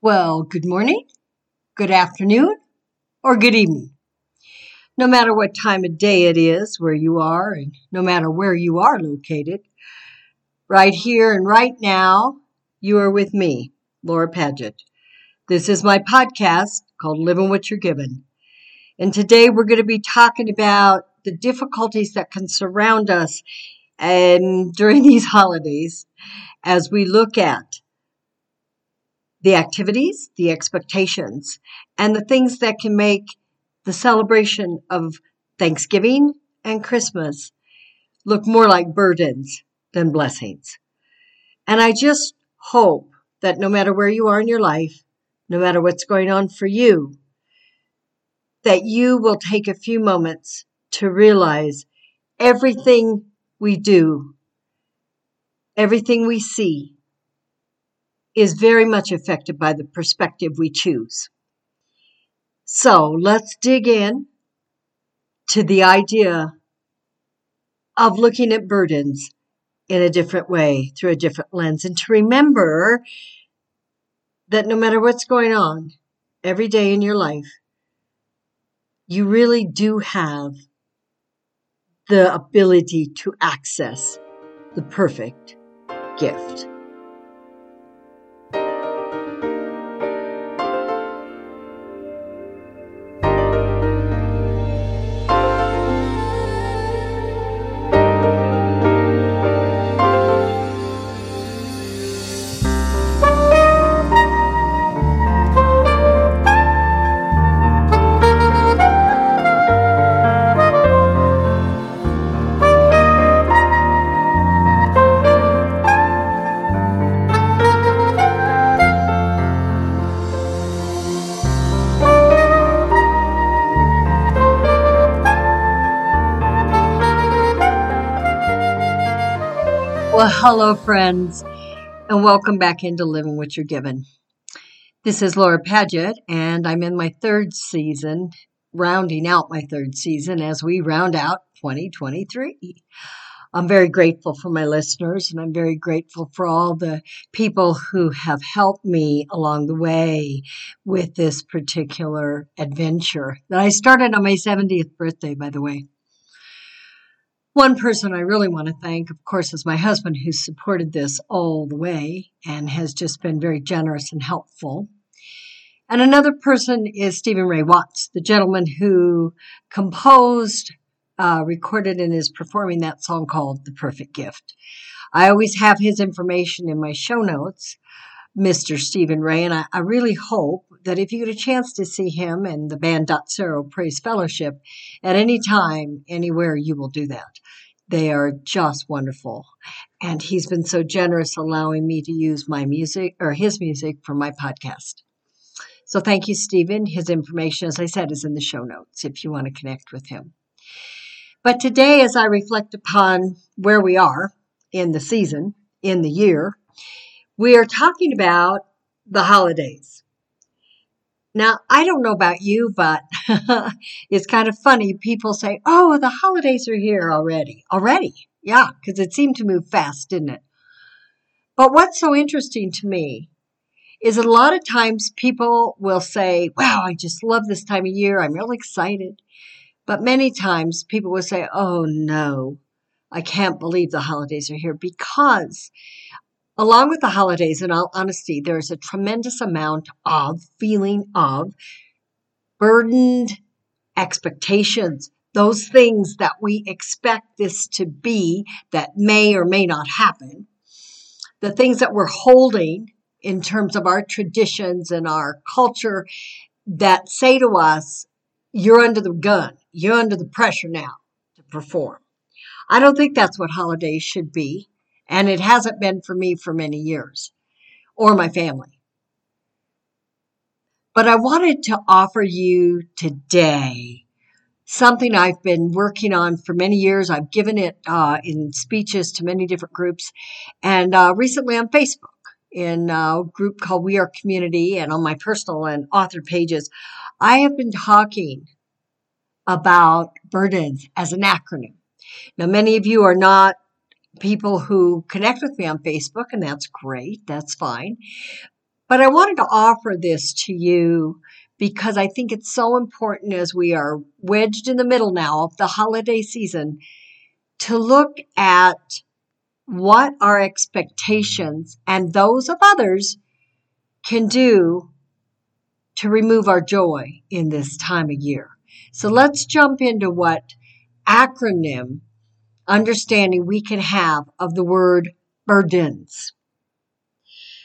Well, good morning, good afternoon, or good evening. No matter what time of day it is where you are, and no matter where you are located, right here and right now, you are with me, Laura Paget. This is my podcast called Living What You're Given. And today we're going to be talking about the difficulties that can surround us and during these holidays as we look at the activities, the expectations, and the things that can make the celebration of Thanksgiving and Christmas look more like burdens than blessings. And I just hope that no matter where you are in your life, no matter what's going on for you, that you will take a few moments to realize everything we do, everything we see, is very much affected by the perspective we choose. So let's dig in to the idea of looking at burdens in a different way, through a different lens, and to remember that no matter what's going on every day in your life, you really do have the ability to access the perfect gift. Hello, friends, and welcome back into Living What You're Given. This is Laura Paget, and I'm in my third season, rounding out my third season as we round out 2023. I'm very grateful for my listeners, and I'm very grateful for all the people who have helped me along the way with this particular adventure that I started on my 70th birthday, by the way. One person I really want to thank, of course, is my husband, who supported this all the way and has just been very generous and helpful. And another person is Stephen Ray Watts, the gentleman who composed, uh, recorded, and is performing that song called The Perfect Gift. I always have his information in my show notes, Mr. Stephen Ray, and I, I really hope that if you get a chance to see him and the band Dot Zero Praise Fellowship at any time, anywhere, you will do that. They are just wonderful. And he's been so generous allowing me to use my music or his music for my podcast. So thank you, Stephen. His information, as I said, is in the show notes if you want to connect with him. But today, as I reflect upon where we are in the season, in the year, we are talking about the holidays. Now, I don't know about you, but it's kind of funny. People say, oh, the holidays are here already. Already. Yeah, because it seemed to move fast, didn't it? But what's so interesting to me is a lot of times people will say, wow, I just love this time of year. I'm really excited. But many times people will say, oh no, I can't believe the holidays are here because Along with the holidays, in all honesty, there's a tremendous amount of feeling of burdened expectations, those things that we expect this to be that may or may not happen, the things that we're holding in terms of our traditions and our culture that say to us, you're under the gun, you're under the pressure now to perform. I don't think that's what holidays should be. And it hasn't been for me for many years or my family. But I wanted to offer you today something I've been working on for many years. I've given it uh, in speeches to many different groups, and uh, recently on Facebook in a group called We Are Community, and on my personal and author pages, I have been talking about burdens as an acronym. Now, many of you are not people who connect with me on Facebook, and that's great. That's fine. But I wanted to offer this to you because I think it's so important as we are wedged in the middle now of the holiday season to look at what our expectations and those of others can do to remove our joy in this time of year. So let's jump into what acronym understanding we can have of the word burdens.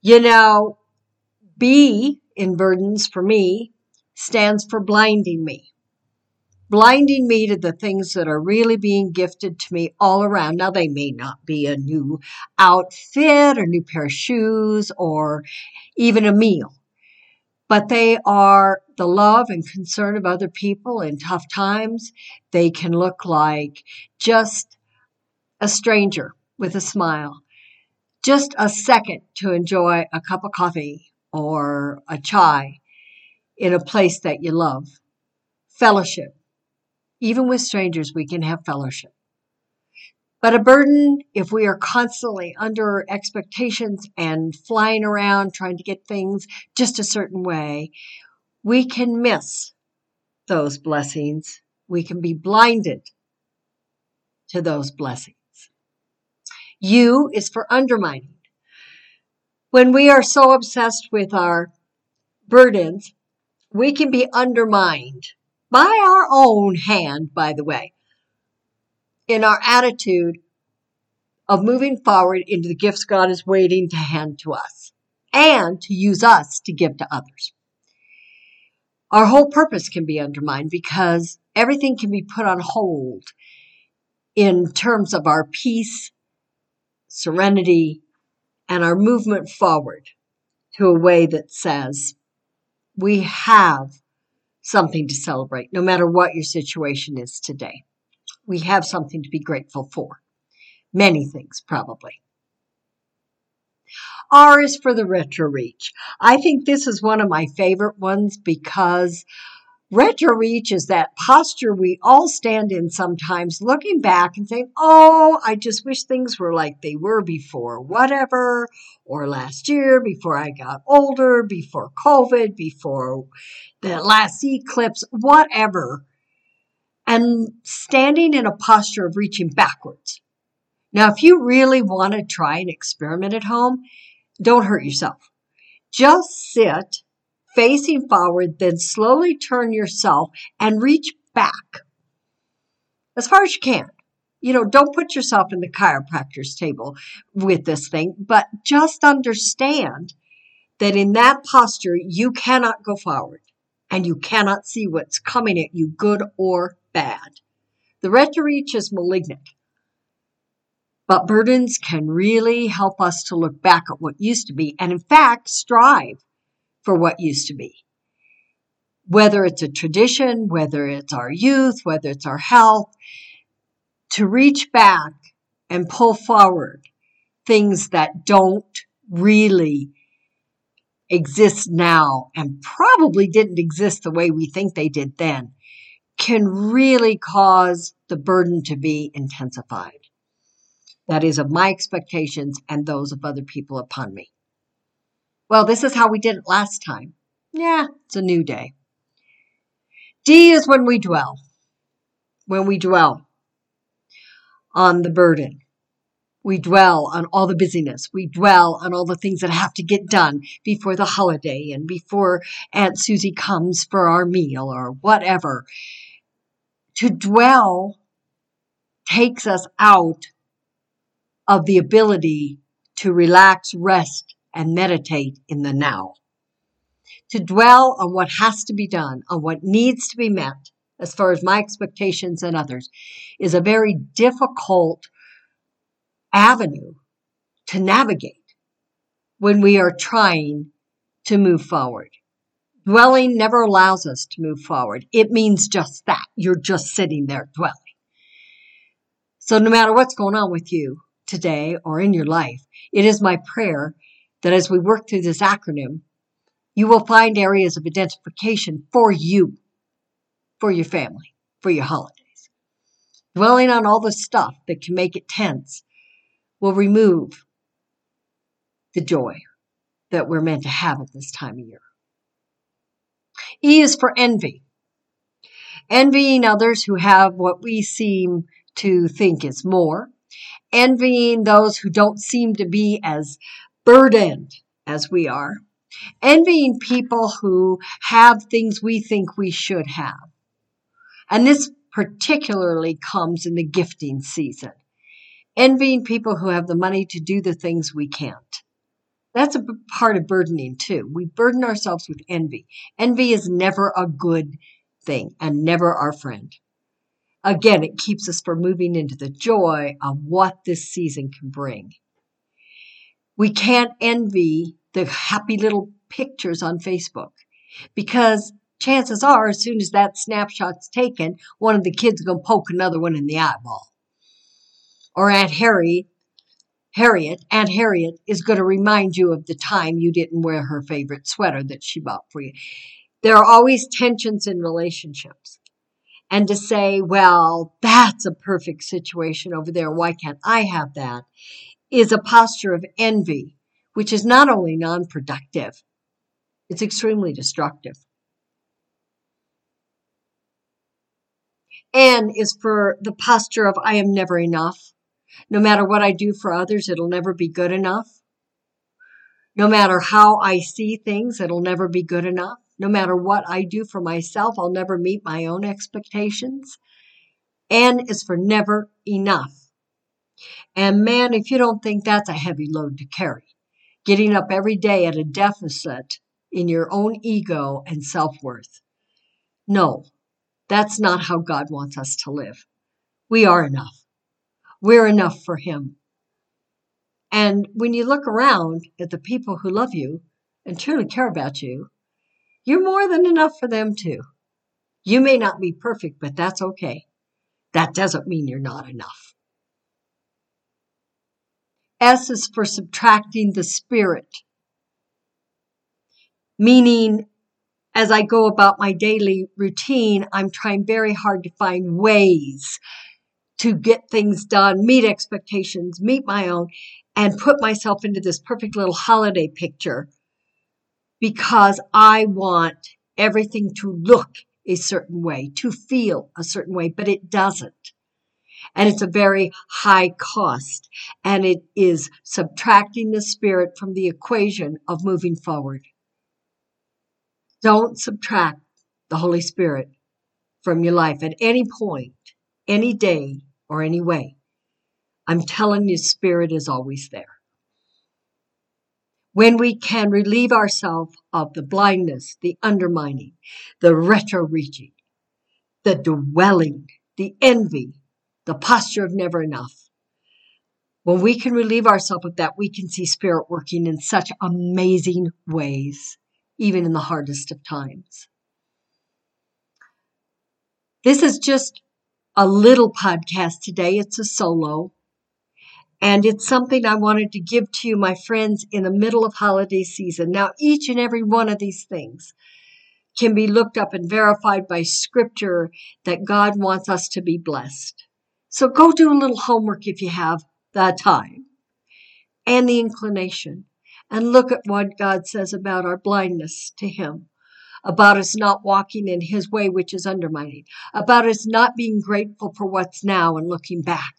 You know, B in burdens for me stands for blinding me. Blinding me to the things that are really being gifted to me all around. Now, they may not be a new outfit or new pair of shoes or even a meal, but they are the love and concern of other people in tough times. They can look like just a stranger with a smile, just a second to enjoy a cup of coffee or a chai in a place that you love. Fellowship. Even with strangers, we can have fellowship. But a burden, if we are constantly under expectations and flying around trying to get things just a certain way, we can miss those blessings. We can be blinded to those blessings. U is for undermining. When we are so obsessed with our burdens, we can be undermined by our own hand, by the way, in our attitude of moving forward into the gifts God is waiting to hand to us and to use us to give to others. Our whole purpose can be undermined because everything can be put on hold in terms of our peace, serenity, and our movement forward to a way that says, we have something to celebrate, no matter what your situation is today. We have something to be grateful for. Many things, probably. R is for the retro reach. I think this is one of my favorite ones because retro reach is that posture we all stand in sometimes, looking back and saying, Oh, I just wish things were like they were before, whatever, or last year, before I got older, before COVID, before the last eclipse, whatever. And standing in a posture of reaching backwards. Now, if you really want to try an experiment at home, don't hurt yourself. Just sit facing forward, then slowly turn yourself and reach back as far as you can. You know, don't put yourself in the chiropractor's table with this thing, but just understand that in that posture, you cannot go forward and you cannot see what's coming at you, good or bad. The retro reach is malignant. But burdens can really help us to look back at what used to be and, in fact, strive for what used to be. Whether it's a tradition, whether it's our youth, whether it's our health, to reach back and pull forward things that don't really exist now and probably didn't exist the way we think they did then can really cause the burden to be intensified. That is of my expectations and those of other people upon me. Well, this is how we did it last time. Yeah, it's a new day. D is when we dwell. When we dwell on the burden. We dwell on all the busyness. We dwell on all the things that have to get done before the holiday and before Aunt Susie comes for our meal or whatever. To dwell takes us out of the ability to relax, rest, and meditate in the now. To dwell on what has to be done, on what needs to be met, as far as my expectations and others, is a very difficult avenue to navigate when we are trying to move forward. Dwelling never allows us to move forward. It means just that. You're just sitting there dwelling. So no matter what's going on with you today or in your life, it is my prayer that as we work through this acronym, you will find areas of identification for you, for your family, for your holidays. Dwelling on all the stuff that can make it tense will remove the joy. that we're meant to have at this time of year. E is for envy. Envying others who have what we seem to think is more. Envying those who don't seem to be as burdened as we are. Envying people who have things we think we should have. And this particularly comes in the gifting season. Envying people who have the money to do the things we can't. That's a part of burdening too. We burden ourselves with envy. Envy is never a good thing and never our friend. Again, it keeps us from moving into the joy of what this season can bring. We can't envy the happy little pictures on Facebook because chances are, as soon as that snapshot's taken, one of the kids going to poke another one in the eyeball. Or Aunt Harry Harriet, Aunt Harriet, is going to remind you of the time you didn't wear her favorite sweater that she bought for you. There are always tensions in relationships. And to say, well, that's a perfect situation over there. Why can't I have that? Is a posture of envy, which is not only non productive, it's extremely destructive. N is for the posture of I am never enough. No matter what I do for others, it'll never be good enough. No matter how I see things, it'll never be good enough. No matter what I do for myself, I'll never meet my own expectations. N is for never enough. And man, if you don't think that's a heavy load to carry, getting up every day at a deficit in your own ego and self worth. No, that's not how God wants us to live. We are enough. We're enough for Him. And when you look around at the people who love you and truly care about you, you're more than enough for them too. You may not be perfect, but that's okay. That doesn't mean you're not enough. S is for subtracting the spirit, meaning as I go about my daily routine, I'm trying very hard to find ways to get things done, meet expectations, meet my own, and put myself into this perfect little holiday picture because I want everything to look a certain way, to feel a certain way, but it doesn't. And it's a very high cost. And it is subtracting the spirit from the equation of moving forward. Don't subtract the Holy Spirit from your life at any point, any day, or any way. I'm telling you, Spirit is always there. When we can relieve ourselves of the blindness, the undermining, the retro reaching, the dwelling, the envy, the posture of never enough. When we can relieve ourselves of that, we can see Spirit working in such amazing ways, even in the hardest of times. This is just a little podcast today. It's a solo. And it's something I wanted to give to you, my friends, in the middle of holiday season. Now, each and every one of these things can be looked up and verified by scripture that God wants us to be blessed. So go do a little homework if you have the time and the inclination. And look at what God says about our blindness to Him about us not walking in his way, which is undermining, about us not being grateful for what's now and looking back,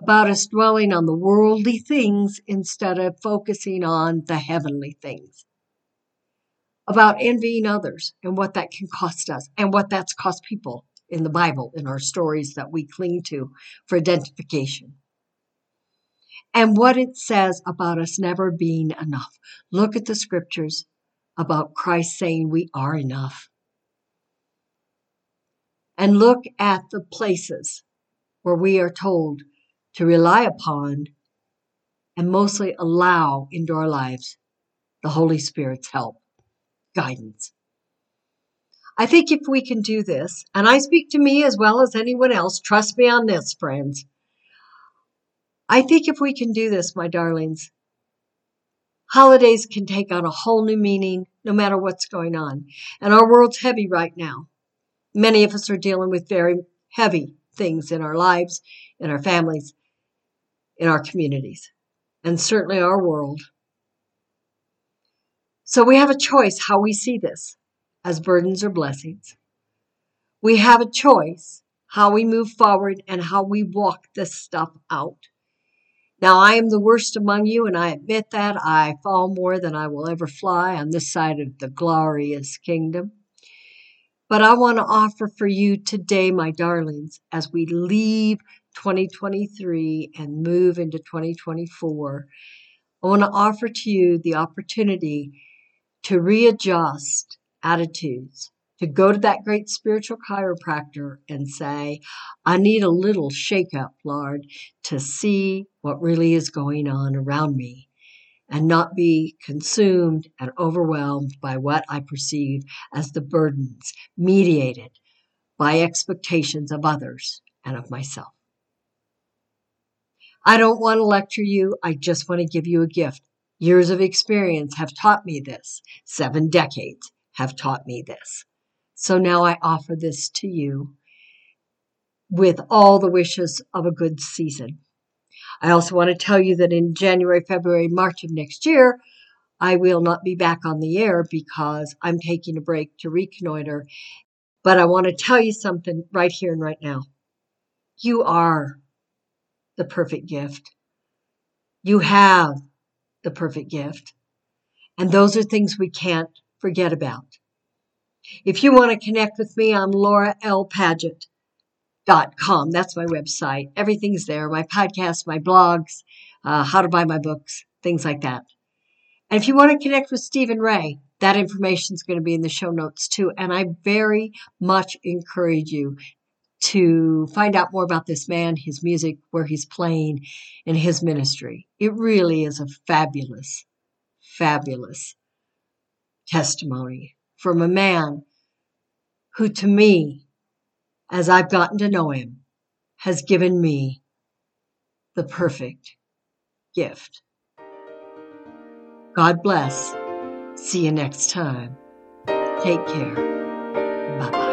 about us dwelling on the worldly things instead of focusing on the heavenly things, about envying others and what that can cost us and what that's cost people in the Bible, in our stories that we cling to for identification and what it says about us never being enough. Look at the scriptures about Christ saying we are enough. And look at the places where we are told to rely upon and mostly allow into our lives the Holy Spirit's help, guidance. I think if we can do this, and I speak to me as well as anyone else, trust me on this, friends. I think if we can do this, my darlings, Holidays can take on a whole new meaning no matter what's going on. And our world's heavy right now. Many of us are dealing with very heavy things in our lives, in our families, in our communities, and certainly our world. So we have a choice how we see this as burdens or blessings. We have a choice how we move forward and how we walk this stuff out. Now, I am the worst among you, and I admit that I fall more than I will ever fly on this side of the glorious kingdom. But I want to offer for you today, my darlings, as we leave 2023 and move into 2024, I want to offer to you the opportunity to readjust attitudes, to go to that great spiritual chiropractor and say, I need a little shakeup, Lord, to see what really is going on around me and not be consumed and overwhelmed by what I perceive as the burdens mediated by expectations of others and of myself. I don't want to lecture you. I just want to give you a gift. Years of experience have taught me this. Seven decades have taught me this. So now I offer this to you with all the wishes of a good season. I also want to tell you that in January, February, March of next year, I will not be back on the air because I'm taking a break to reconnoiter. But I want to tell you something right here and right now. You are the perfect gift. You have the perfect gift. And those are things we can't forget about. If you want to connect with me, I'm Laura L. Paget dot com. That's my website. Everything's there. My podcasts, my blogs, uh, how to buy my books, things like that. And if you want to connect with Stephen Ray, that information is going to be in the show notes too. And I very much encourage you to find out more about this man, his music, where he's playing, and his ministry. It really is a fabulous, fabulous testimony from a man who, to me, as I've gotten to know him, has given me the perfect gift. God bless. See you next time. Take care. Bye bye.